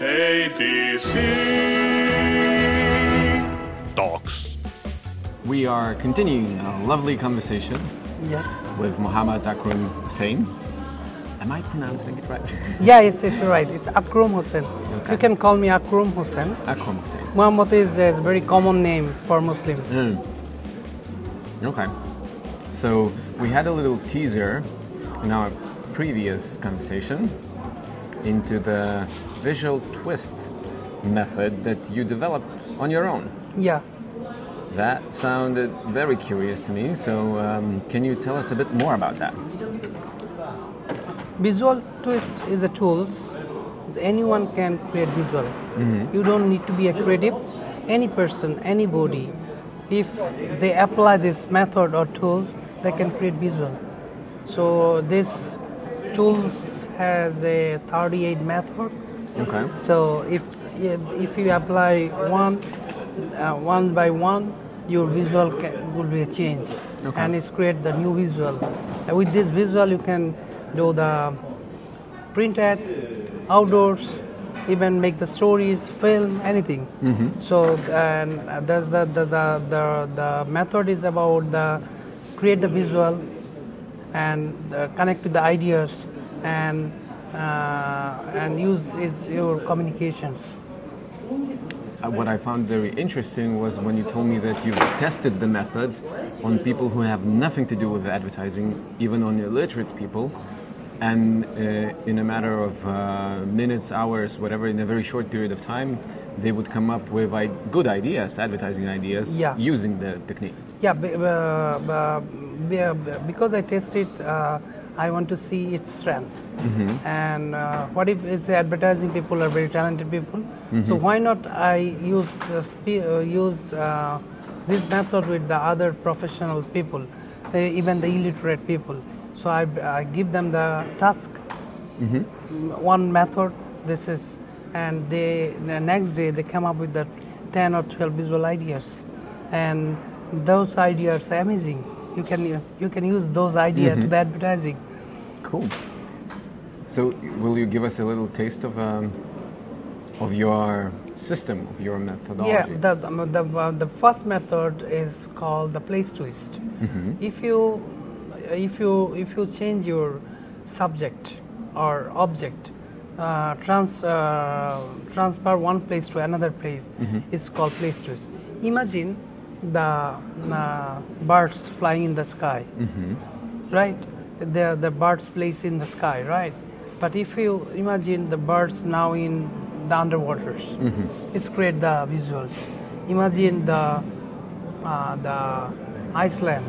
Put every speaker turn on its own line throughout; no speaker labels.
ATC Talks.
We are continuing a lovely conversation
Yeah.
with Muhammad Akrum Hussein. Am I pronouncing it right?
Yeah, it's, it's right. It's Akrum Hussein.
Okay.
You can call me Akrum Hussein.
Akrum Hussein.
Muhammad is a very common name for Muslim.
Mm. Okay. So we had a little teaser in our previous conversation into the visual twist method that you developed on your own.
Yeah.
That sounded very curious to me. So um, can you tell us a bit more about that?
Visual twist is a tools. Anyone can create visual. You don't need to be a creative. Any person, anybody, if they apply this method or tools, they can create visual. So this tools has a 38 method.
Okay.
So if if you apply one uh, one by one, your visual will be a change,
Okay.
and it's create the new visual. And with this visual, you can do the print ad, outdoors, even make the stories, film, anything. So and uh, that's the the, the the the method is about the create the visual and uh, connect with the ideas and and use your communications.
Uh, what I found very interesting was when you told me that you've tested the method on people who have nothing to do with advertising, even on illiterate people, and uh, in a matter of uh, minutes, hours, whatever, in a very short period of time, they would come up with I- good ideas, advertising ideas,
Yeah.
using the technique.
Yeah, uh, uh, be- uh, because I tested. uh, I want to see its strength. And uh, what if it's advertising people are very talented people? So why not I use uh, spe- uh, use uh, this method with the other professional people, uh, even the illiterate people? So I, I give them the task one method this is and they the next day they come up with the 10 or 12 visual ideas and those ideas are amazing you can you can use those ideas to the advertising.
Cool. So, will you give us a little taste of um, of your system, of your methodology?
yeah the, the, the, the first method is called the place twist. If you if you if you change your subject or object uh, trans, uh, transfer one place to another place is called place twist. Imagine the uh, birds flying in the sky. Right? The the birds place in the sky right? But if you imagine the birds now in the underwaters it's create the visuals. Imagine the uh, the iceland.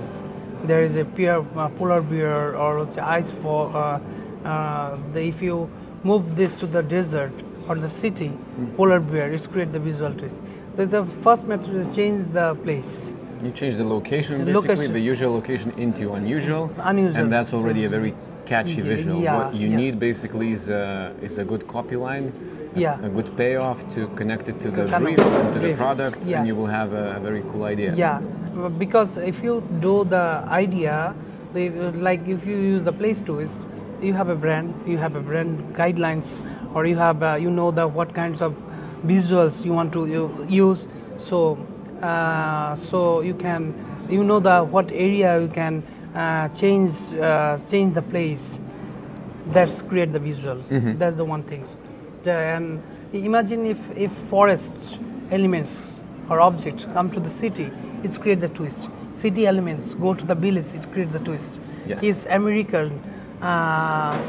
There is a peer, uh, polar bear or ice fall uh, uh, the, if you move this to the desert or the city polar bear it's create the visual twist it's the first method to change the place
You change the location,
The
basically,
location.
the usual location into unusual,
Unusual.
and that's already a very catchy visual.
yeah,
what you
yeah.
need basically is a, is a good copy line, a,
Yeah.
a good payoff to connect it to the
Connect
brief,
to
and to the product,
Yeah.
and you will have a, very cool idea.
Yeah, because if you do the idea, like if you use the place to is, you have a brand, you have a brand guidelines, or you have uh, you know the what kinds of visuals you want to use. So uh, so you can you know the what area you can uh, change uh, change the place. That's create the visual. That's the one thing. And imagine if if forest elements or objects come to the city, it's create the twist. City elements go to the village, it creates the twist.
Yes.
Is American uh, mm,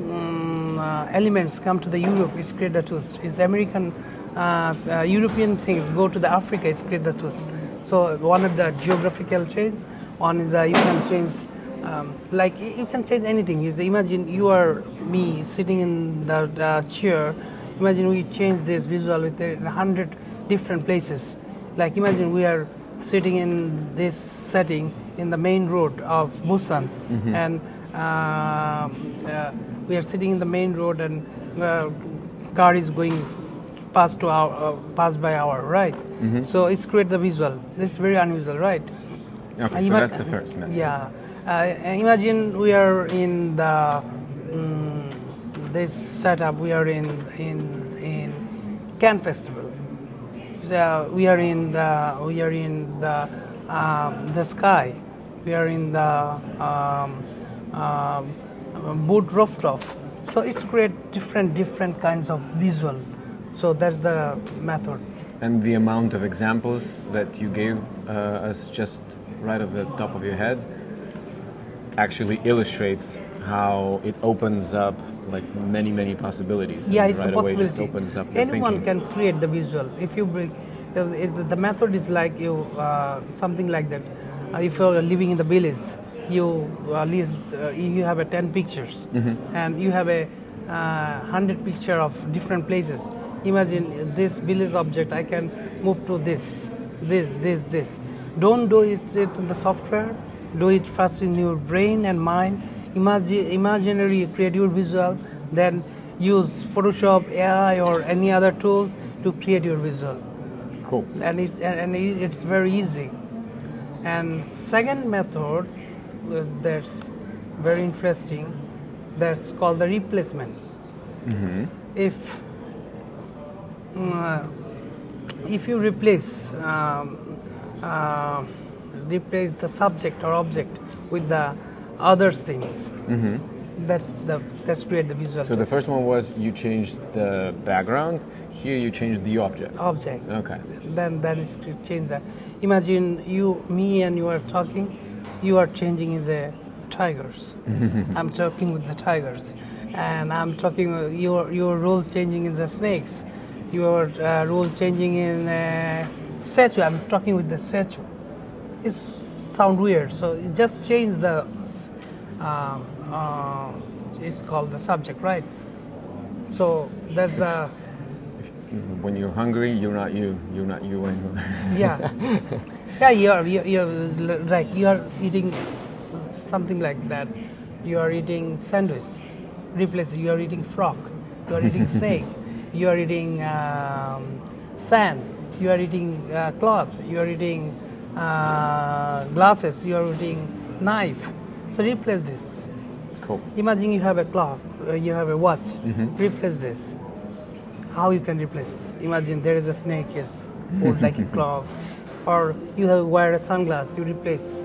uh, elements come to the Europe, it's the twist. Is American uh, uh, European things go to the Africa, it's the twist. So one of the geographical change, one is the you can change um, like you can change anything. Is imagine you are me sitting in the, the chair. Imagine we change this visual with a hundred different places. Like imagine we are sitting in this setting in the main road of Busan, and uh, uh, we are sitting in the main road, and uh, car is going past to our uh, pass by our right. So it's create the visual. It's very unusual, right?
Okay,
And
so
ima-
that's the first method.
Yeah. Uh, imagine we are in the mm, this setup. We are in in in Cannes Festival. We are in the we are in the um, the sky. We are in the um, um, boat rooftop. So it's create different different kinds of visual. So that's the method.
And the amount of examples that you gave uh, us just right off the top of your head actually illustrates how it opens up like many many possibilities.
Yeah, it's
right
a
away
possibility.
opens up
Anyone can create the visual. If you bring, it- the method is like you uh, something like that. Uh, if you're living in the village, you uh, list, uh, you have a ten pictures,
Mm-hmm.
and you have a uh, hundred picture of different places. Imagine this village object. I can move to this, this, this, this. Don't do it, it in the software. Do it first in your brain and mind. Imagine, imaginary, create your visual. Then use Photoshop, AI, or any other tools to create your visual.
Cool.
And it's and, it's very easy. And second method that's very interesting. That's called the replacement. If uh, if you replace um, uh, replace the subject or object with the other things, that the, that's create the visual.
So the first one was you changed the background. Here you changed the object.
object
Okay.
Then then it's to change that. Imagine you, me, and you are talking. You are changing is a tigers. I'm talking with the tigers, and I'm talking. uh, Your your role changing in the snakes. Your uh, role changing in uh, statue. I'm talking with the statue. It sound weird. So just change the. Um, uh, it's called the subject, right? So that's the.
When you're hungry, you're not you. You're not you anymore.
yeah yeah you're, you're, you're like you are eating something like that. You are eating sandwich. Replace you are eating frog. You are eating snake. You are eating um, sand. You are eating uh, cloth. You are eating uh, glasses. You are eating knife. So replace this.
Cool.
imagine you have a clock uh, you have a watch. Replace this. How you can replace? Imagine there is a snake is hold like a clock or you have wear a sunglass you replace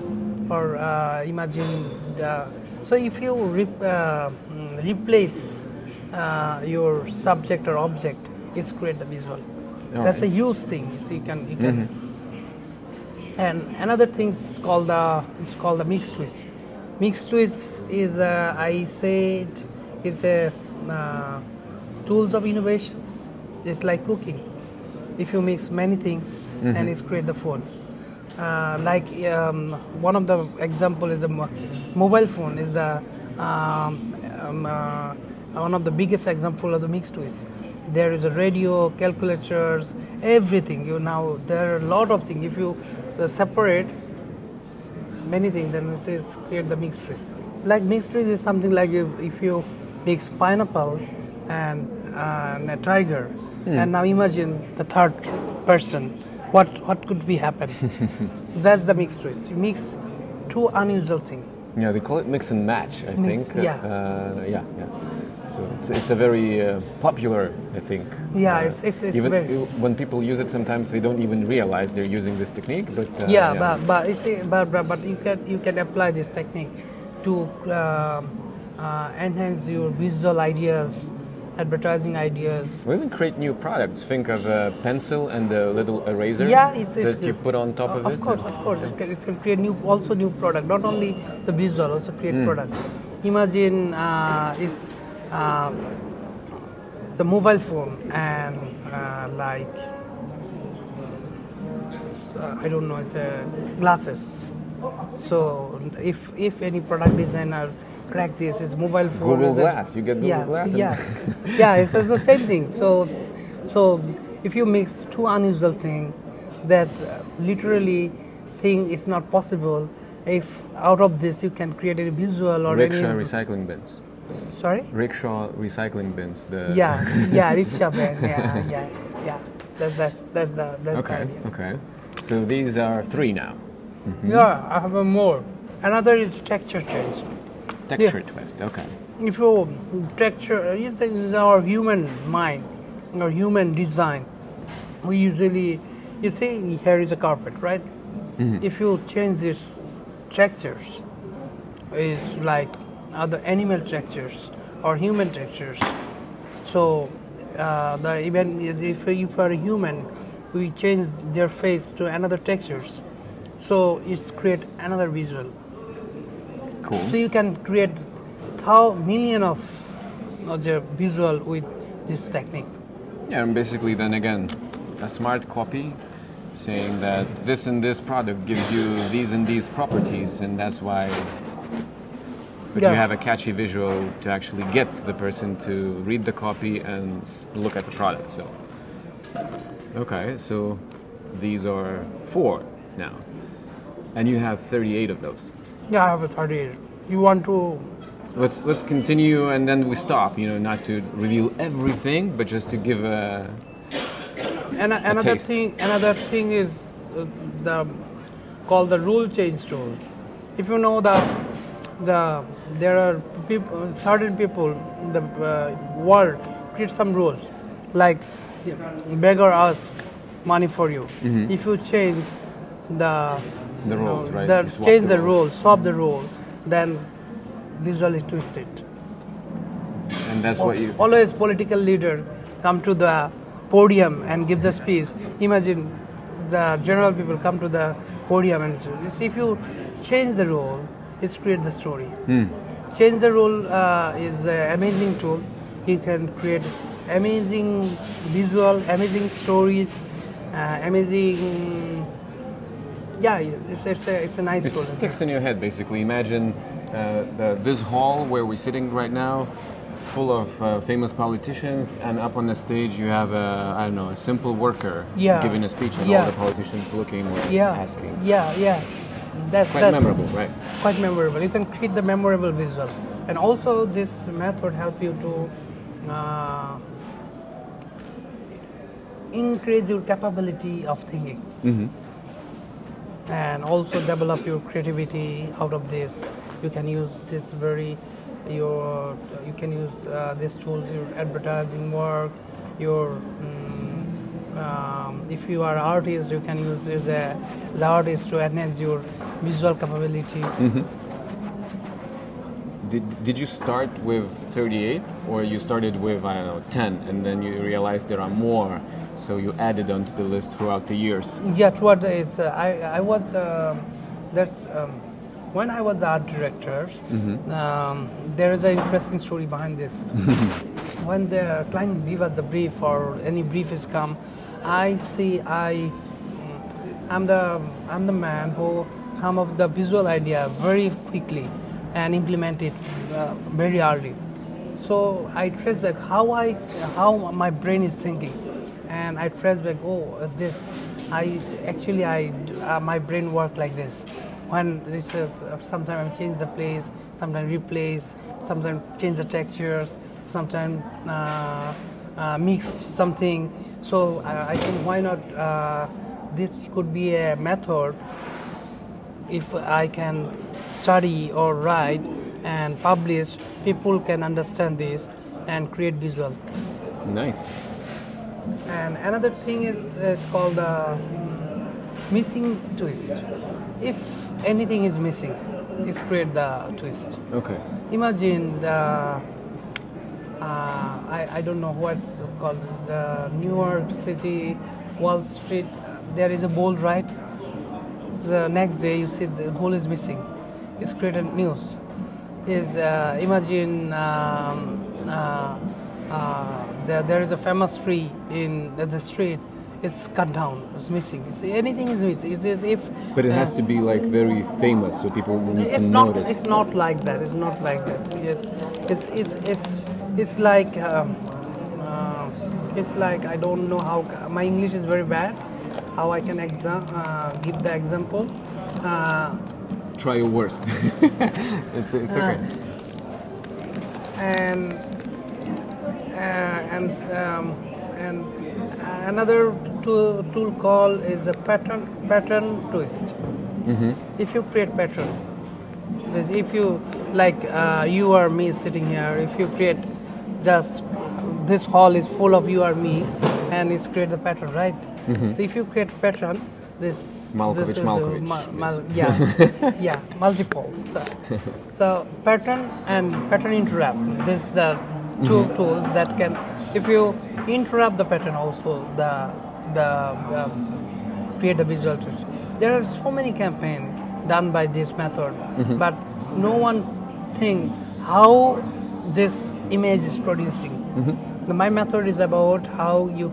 or uh, imagine the, so if you re- uh, mm, replace uh, your subject or object it's create the visual that's a
Alright.
huge thing so you can you can and another thing is called the it's called the mixed twist. Mixed twist is uh, I said is a uh, tools of innovation. It's like cooking. If you mix many things and it's create the food. Uh, like um, one of the example is the mo- mobile phone is the um, um, uh, one of the biggest example of the mixed twist. There is a radio, calculators, everything. You now there are a lot of things. If you uh, separate many things, then it says create the mixed twist. Like mixed twist is something like if, if you mix pineapple and, and a tiger, and now imagine the third person, what what could be happen? That's the mixed twist. You mix two unusual things.
Yeah, they call it mix and match. I
Mix,
think.
yeah.
Uh, yeah. Yeah. So it's, it's a very uh, popular, I think.
Yeah,
uh,
it's- it's- it's
even
very-
when people use it, sometimes they don't even realize they're using this technique. But uh,
yeah, but but but, but but you can you can apply this technique to um, uh, enhance your visual ideas, advertising ideas.
We even create new products. Think of a pencil and a little eraser
Yeah, it's, it's
that you put on top
Uh,
of,
of
it.
course, of course, it can, it can create new, also new product. Not only the visual, also create
Hmm.
product. Imagine uh, it's uh, it's a mobile phone and uh, like uh, I don't know, it's a glasses. So if if any product designer crack this, it's mobile phone.
Google Glass. You get Google
yeah,
Glass
Yeah, yeah, it's, it's the same thing. So, so if you mix two unusual things that uh, literally thing is not possible, if out of this you can create a visual or
Rickshaw
any,
recycling bins.
sorry,
Rickshaw recycling bins. The
yeah, yeah, rickshaw van, yeah, yeah, yeah. That's that's that's the that's the
Okay.
idea.
Okay. So these are three now.
Yeah, I have a more. Another is texture change.
Texture twist. Okay.
if you texture is our human mind or human design, we usually, you see, here is a carpet, right? If you change these textures, is like other animal textures or human textures. So, uh, the even if you are a human, we change their face to another textures. So it's create another visual.
Cool.
So you can create how million of, the visual with this technique.
Yeah, and basically, then again, a smart copy saying that this and this product gives you these and these properties, and that's why. But
Yeah.
you have a catchy visual to actually get the person to read the copy and look at the product. So, okay, so these are four now, and you have 38 of those.
Yeah, I have a 38. You want to
Let's let's continue, and then we stop. You know, not to reveal everything, but just to give a
And a- another
taste.
thing, another thing is uh, the called the rule change tool. If you know the the there are people, certain people in the uh, world create some rules, like beggar ask money for you. If you change the
Mm-hmm. The rules, right?
the- change
the
the
rules.
rule, swap the rule, then visually twist it.
and that's what you.
always political leader come to the podium and give the speech imagine the general people come to the podium and if you change the role it's create the story change the role uh, is an amazing tool you can create amazing visual amazing stories uh, amazing yeah it's, it's, a, it's a nice
It sticks in your head, basically. Imagine uh, the, this hall where we're sitting right now, full of uh, famous politicians, and up on the stage you have a, I don't know, a simple worker
Yeah.
giving a speech, and
Yeah.
all the politicians looking or
yeah
asking.
yeah yeah that's
Quite
that-
memorable, right?
quite memorable. You can create the memorable visual, and also this method help you to uh, increase your capability of thinking, and also develop your creativity out of this. You can use this very your you can use uh, this tool your advertising work your mm, um, if you are artist you can use this as as artist to enhance your visual capability.
Did, did you start with 38, or you started with, I don't know, 10, and then you realized there are more, so you added onto the list throughout the years?
Yeah, toward the, it's uh, I I was um that's um, when I was the art director. Um, there is an interesting story behind this. when the client give us the brief or any brief is come, I see I I'm the I'm the man who come up with the visual idea very quickly and implement it uh, very early. So I trace back how I how my brain is thinking, and I trace back oh this I actually I uh, my brain work like this. When it's uh, sometimes I change the place, sometimes replace, sometimes change the textures, sometimes uh, uh, mix something. So I, I think why not uh, this could be a method if I can study or write and publish, people can understand this and create visual.
Nice.
And another thing is uh, it's called the missing twist. If anything is missing, it's create the twist.
Okay.
Imagine the uh, I, I don't know what's called the New York City Wall Street. There is a bowl, right? The next day you see the bowl is missing. It's created news. Is uh, imagine um, uh, uh, there, there is a famous tree in the street. It's cut down. It's missing. It's, anything is missing. It's, it's if
But it
uh,
has to be like very famous, so people will need
it's
to
not.
notice.
It's not like that. It's not like that. Yes, it's it's it's it's like um, uh, it's like I don't know how my English is very bad. How I can exam uh, give the example. Uh,
Try your worst. it's it's okay.
and uh, and um, and another tool, tool call is a pattern pattern twist. If you create pattern, this if you like uh, you or me sitting here, if you create just this hall is full of you or me, and it's create the pattern, right? So if you create pattern, this
Malkovich,
this is the
Malkovich,
mul- yeah, yeah, multiple. So, so pattern and pattern interrupt. This is the 2 tools that can, if you interrupt the pattern, also the the um, create the visual twist. There are so many campaigns done by this method, but no one think how this image is producing. The- My method is about how you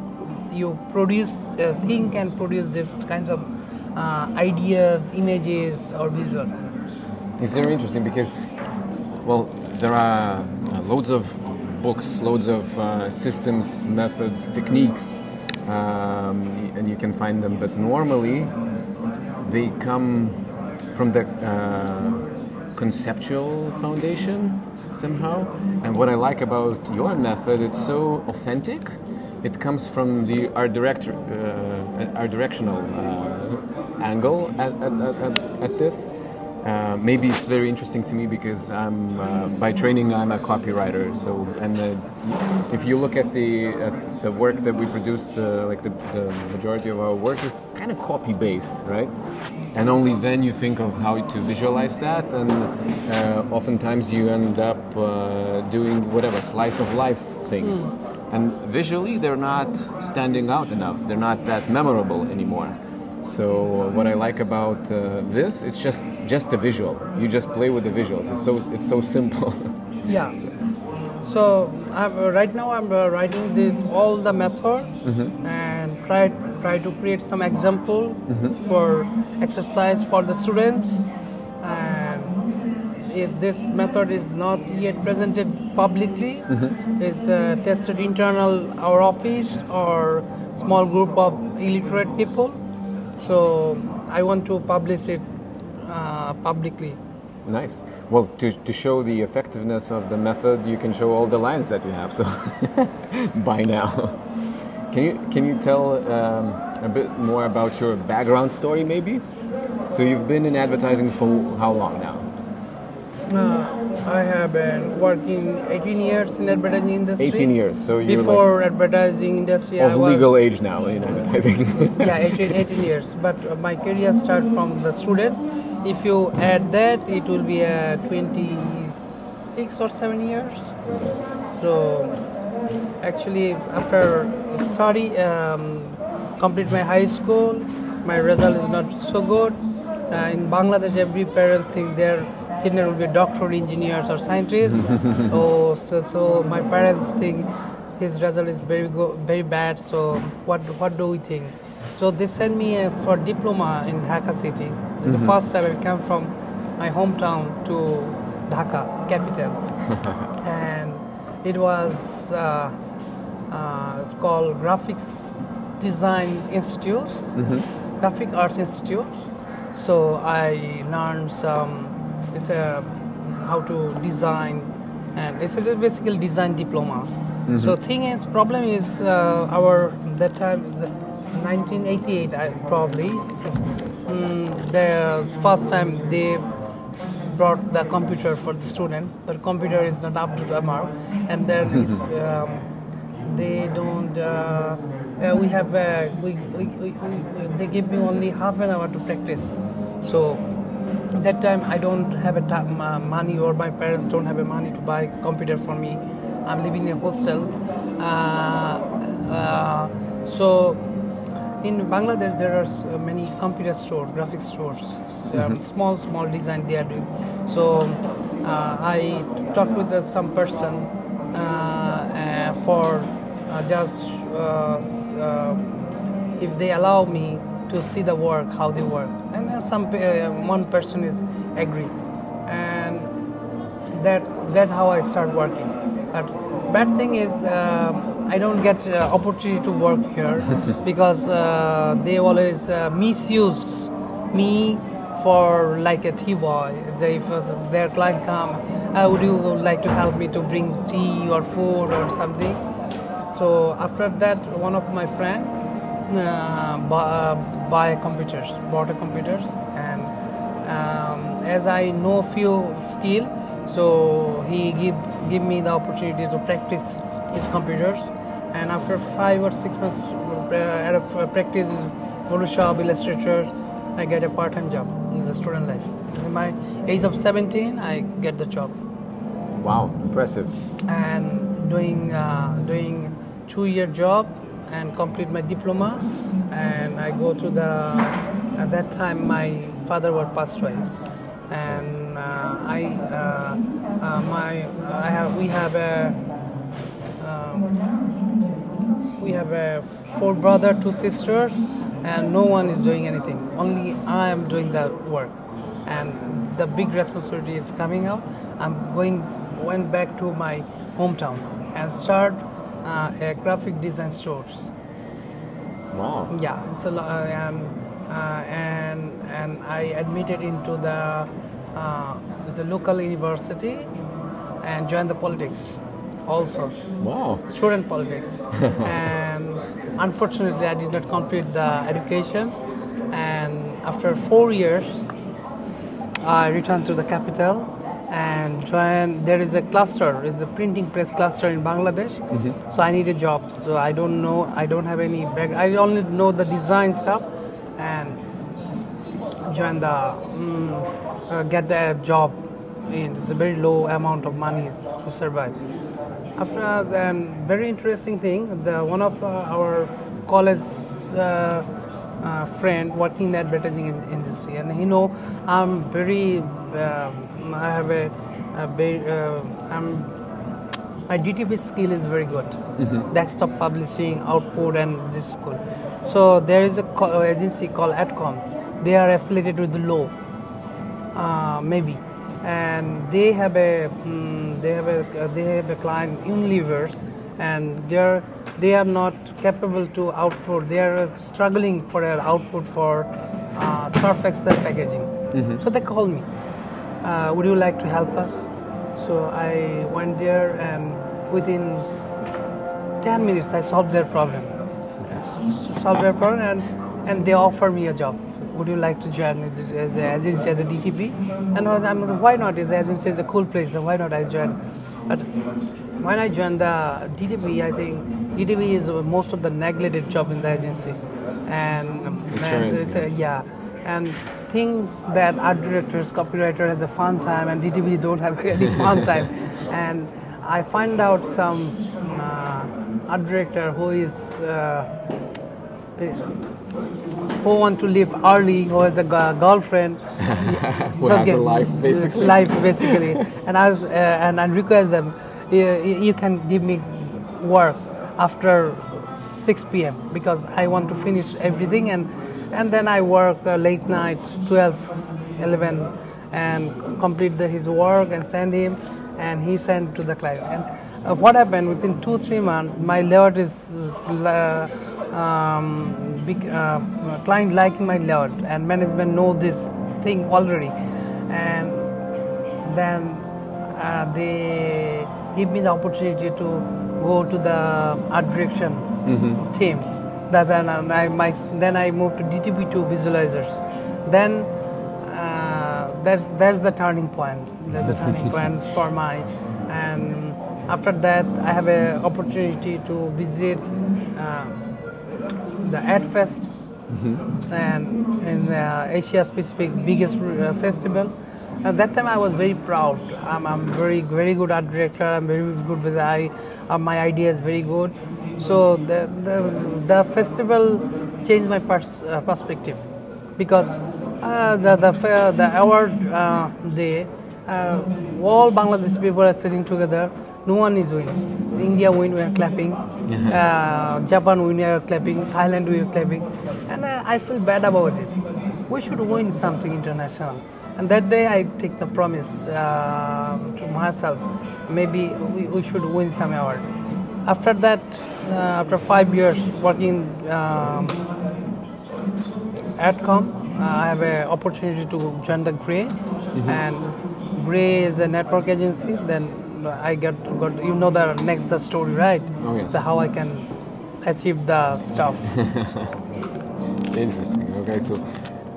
you produce uh, think and produce this kinds of uh, ideas, images, or visual.
It's very interesting because, well, there are uh, loads of books, loads of uh, systems, methods, techniques, um, and you can find them. But normally, they come from the uh, conceptual foundation somehow. And what I like about your method, it's so authentic. It comes from the art director, uh, art directional uh, angle at, at, at, at, at this. Uh, maybe it's very interesting to me because I'm uh, by training I'm a copywriter. So and uh, if you look at the at the work that we produced, uh, like the, the majority of our work is kind of copy based, right? And only then you think of how to visualize that, and uh, oftentimes you end up uh, doing whatever slice of life things. And visually, they're not standing out enough. They're not that memorable anymore. So what I like about uh, this, it's just just a visual. You just play with the visuals. It's so it's so simple.
Yeah. So I'm, uh, right now I'm uh, writing this all the method and try try to create some example for exercise for the students. And if this method is not yet presented publicly, is uh, tested internal our office or small group of illiterate people. So I want to publish it uh, publicly.
nice. Well, to, to show the effectiveness of the method, you can show all the lines that you have. So by now, can you can you tell um, a bit more about your background story, maybe? So you've been in advertising for how long now?
Uh, I have been working 18 years in advertising industry.
18 years. So you're
Before advertising industry,
like
I
of
was
legal age now in advertising.
yeah 18, 18 years. But uh, my career started from the student. If you add that, it will be uh, 26 or 7 years. So actually, after study, um, complete my high school, my result is not so good. Uh, in Bangladesh, every parents think their children will be doctor, engineers, or scientists. oh, so, so my parents think his result is very go- very bad. So what what do we think? So they sent me uh, for diploma in Dhaka city. It's The first time I came from my hometown to Dhaka capital, and it was uh, uh, it's called Graphics Design Institutes, Graphic Arts Institutes. So I learned some. It's a how to design, and it's a basically design diploma. So thing is, problem is uh, our that time, 1988, I probably mm, the first time they brought the computer for the student. The computer is not up to the mark, and there is um, they don't. Uh, uh, we have uh, we, we, we, we, they give me only half an hour to practice. So that time I don't have a ta- money or my parents don't have a money to buy computer for me. I'm living in a hostel. Uh, uh, so in Bangladesh there are many computer stores, graphic stores, um, small small design they are doing. So uh, I talked with uh, some person uh, uh, for uh, just uh, uh, if they allow me to see the work, how they work, and then some uh, one person is agree, and that that how I start working. But bad thing is uh, I don't get uh, opportunity to work here because uh, they always uh, misuse me for like a tea boy. They, if uh, their client come, uh, would you like to help me to bring tea or food or something? So after that, one of my friend uh, buy, computers, bought a computers, and um, as I know few skill, so he give give me the opportunity to practice these computers. And after five or six months uh, of uh, practice in Photoshop, Illustrator, I get a part-time job in the student life. This is my age of 17, I get the job.
Wow, impressive.
And doing uh, doing two-year job and complete my diploma. And I go to the at that time my father was passed away, and uh, I uh, uh, my I have we have a um, we have a four brother, two sisters, and no one is doing anything. Only I am doing the work, and the big responsibility is coming out. I'm going went back to my hometown and start uh, a graphic design stores.
Wow.
Yeah, it's a lo- uh, and uh, and and I admitted into the uh, a local university and joined the politics also
Wow.
student politics and unfortunately I did not complete the education and after four years I returned to the capital and joined there is a cluster it's a printing press cluster in Bangladesh. So I need a job. So I don't know I don't have any back I only know the design stuff and join the mm, uh, get a job. It's a very low amount of money to survive. After then very interesting thing the one of uh, our college uh, uh, friend working in advertising in- industry and he know i'm very um, i have a, a very uh, i'm my DTP skill is very good. Desktop publishing, output, and this is good. So there is a co- agency called Adcom. They are affiliated with the law, uh, maybe, and they have a mm, they have a uh, they have a client Unilever, and they are they are not capable to output. They are struggling for an output for uh, Surf Excel packaging. So they call me. Uh, would you like to help us? So I went there and within 10 minutes I solved their problem. Solved their problem and, and they offered me a job. Would you like to join as an agency as a DTP? And I was, I'm like, why not? As agency is a cool place, so why not I join? But when I joined the DTP, I think DTP is most of the neglected job in the agency. And, and
Insurance,
it's a- yeah, and think that art directors, copywriter has a fun time, and DTP don't have any fun time. And I find out some uh, art director who is uh, who want to leave early, who has a girlfriend,
Who
So
has
get-
a life, basically.
Life basically, and I was uh, and I request them, you, you can give me work after 6 p.m. because I want to finish everything and and then I work uh, late night 12, 11, and complete the, his work and send him, and he sent to the client. And uh, what happened within two three months, my layout is. Uh, um, big uh, client liking my layout and management know this thing already and then uh, they give me the opportunity to go to the art direction teams that then I, my, then I moved to DTP2 visualizers. Then uh, that's that's the turning point. That's the turning point for my and after that I have an opportunity to visit uh, the AdFest and in uh, Asia Pacific biggest uh, festival. At that time, I was very proud. I'm, I'm very very good art director. I'm very good with I. Uh, my idea is very good. So the the, the festival changed my pers- uh, perspective because uh, the the fa- the award uh, day, uh, all Bangladesh people are sitting together. No one is winning. India win, we are clapping. Uh, Japan win, we are clapping. Thailand, we are clapping. And uh, I feel bad about it. We should win something international. And that day I take the promise uh, to myself, maybe we, we should win some award. After that, uh, after five years working um, AdCom, uh, I have an opportunity to join the Grey, and Grey is a network agency. Then I get got you know the next the story, right?
Oh, yes.
So how I can achieve the stuff.
Interesting. Okay, so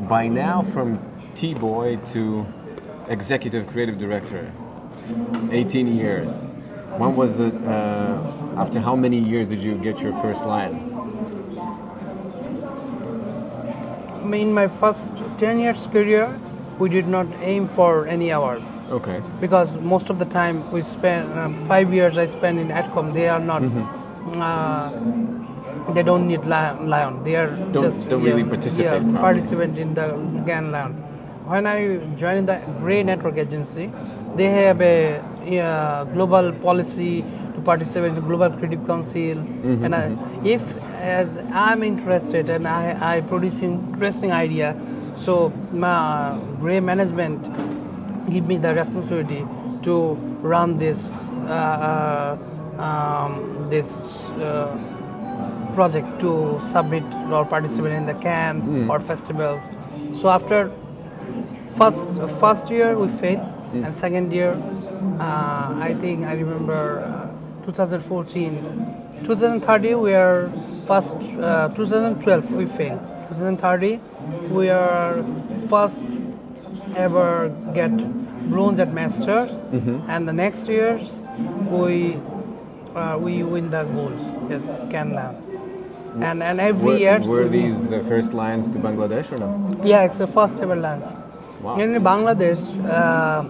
by now from tea boy to executive creative director, 18 years. When was the uh, after how many years did you get your first lion?
In my first 10 years career, we did not aim for any award
Okay.
because most of the time we spend um, five years I spent in Adcom. They are not.
Mm-hmm.
Uh, they don't need lion. They are
Don't-
just
don't really participate,
Yeah, participate in the Cannes lion. When I joined the Grey Network Agency, they have a global policy to participate in the Global Creative Council.
Mm-hmm,
And I, if as I'm interested and I, I produce interesting idea, so my Grey management give me the responsibility to run this uh, uh, um, this uh, project to submit or participate in the Cannes or festivals. So after first first year we failed, and second year uh, I think I remember uh, 2014, 2030 we are first uh, 2012 we failed. 2030 we are first ever get bronze at masters and the next years we uh, we win the gold at Canada and and every
Were,
year
were these the first lions to Bangladesh or no?
yeah it's the first ever lions
Wow.
in Bangladesh uh,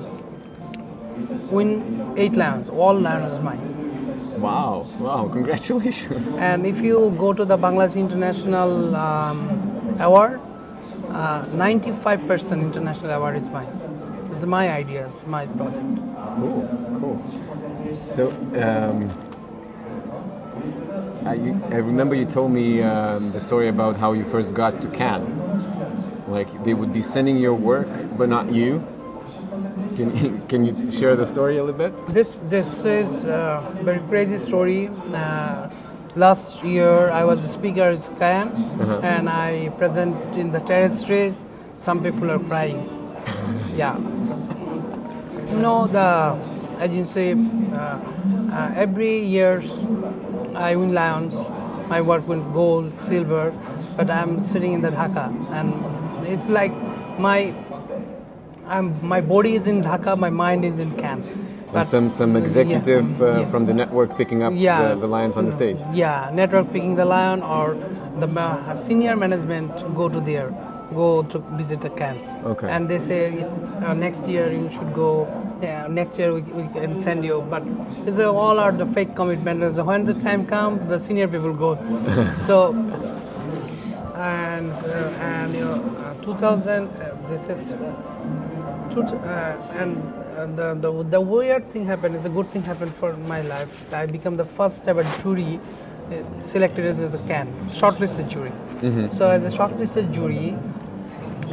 win eight lions all lions is mine
Wow! Wow! Congratulations!
and if you go to the Bangladesh International um, Award, uh, 95% international award is mine. This is my idea, it's my project.
Cool, cool. So, um, I, you- I remember you told me um, the story about how you first got to Cannes. Like they would be sending your work, but not you. Can you, can you share the story a little bit?
This this is a very crazy story. Uh, last year I was a speaker at Cannes and I present in the terraces. Some people are crying. yeah. You know the agency. Uh, uh, every year I win lions. My work with gold, silver, but I'm sitting in the Dhaka and it's like my I'm, my body is in Dhaka, my mind is in Cannes.
And some some executive
yeah,
uh,
yeah.
from the network picking up
Yeah.
the, the lions on the stage.
Yeah, network picking the lion or the ma- senior management go to there, go to visit the camps.
Okay.
And they say uh, next year you should go. Yeah, next year we, we Cannes send you. But these are all are the fake commitments. When the time comes, the senior people goes. so and uh, and you know, uh, 2000. Uh, this is two, uh, and uh, the, the the weird thing happened. It's a good thing happened for my life. I become the first ever jury uh, selected as a can shortlisted jury. So as a shortlisted jury,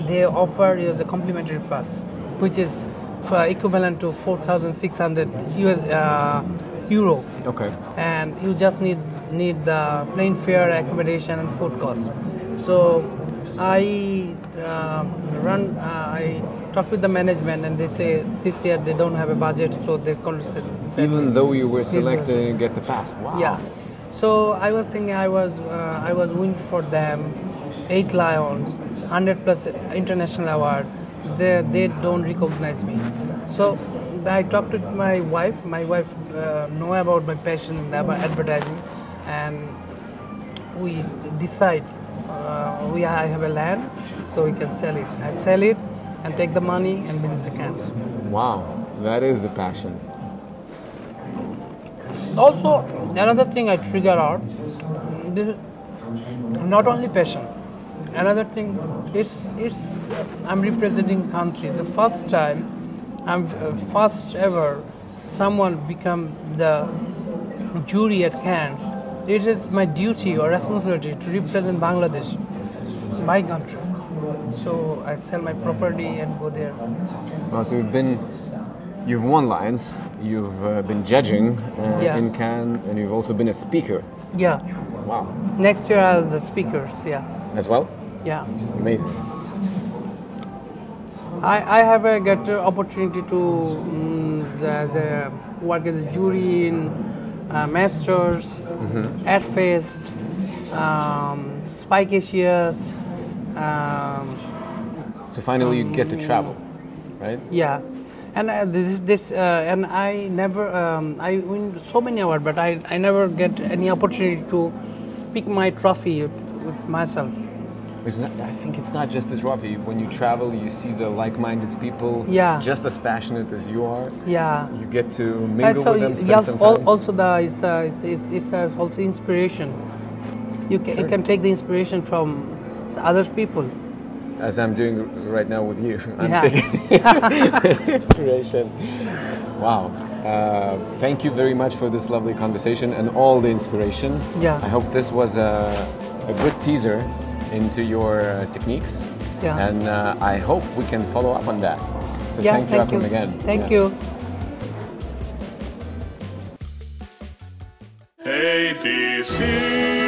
they offer you the complimentary pass, which is equivalent to 4,600 US uh, euro
Okay.
and you just need need the plane fare, accommodation, and food cost. So I uh, run. Uh, I talk with the management, and they say this year they don't have a budget, so they can't
Even though you were selected and get the pass. Wow.
yeah. So I was thinking I was uh, I was winning for them eight lions, hundred plus international award. They they don't recognize me. So I talked to my wife. My wife uh, know about my passion about advertising, and we decide uh, we I have a land, so we can sell it. I sell it and take the money and visit the camps.
Wow. That is the passion.
Also, another thing I trigger out, this not only passion. Another thing, it's it's I'm representing country. The first time, I'm uh, first ever, someone become the jury at Cannes. It is my duty or responsibility to represent Bangladesh. It's my country. So I sell my property and go there.
Wow, so you've been, you've won Lions, you've uh, been judging uh,
Yeah.
in Cannes, and you've also been a speaker.
Yeah.
Wow.
Next year I was the speaker. Yeah.
As well?
Yeah.
Amazing.
I, I have a get opportunity to mm, the, the work as a jury in uh, Masters, AdFest, um, Spikes Asia, um,
So finally you get to travel, right?
yeah, And uh, this this uh, and I never um, I win so many awards, but I, I never get any opportunity to pick my trophy with myself.
It's not, I think it's not just as trophy. When you travel, you see the like-minded people,
Yeah.
just as passionate as you are.
Yeah.
You get to mingle
so
with them, spend
yes,
some time.
also the it's, uh, it's, it's, it's uh, also inspiration. You can, you can take the inspiration from other people.
as I'm doing right now with you. I'm
Yeah.
taking inspiration. Wow. Uh, thank you very much for this lovely conversation and all the inspiration.
Yeah.
I hope this was a, a good teaser into your uh, techniques.
Yeah.
And uh, I hope we can follow up on that. So
yeah,
thank you, Akrum, again.
Thank
Yeah.
you.
Hey, this is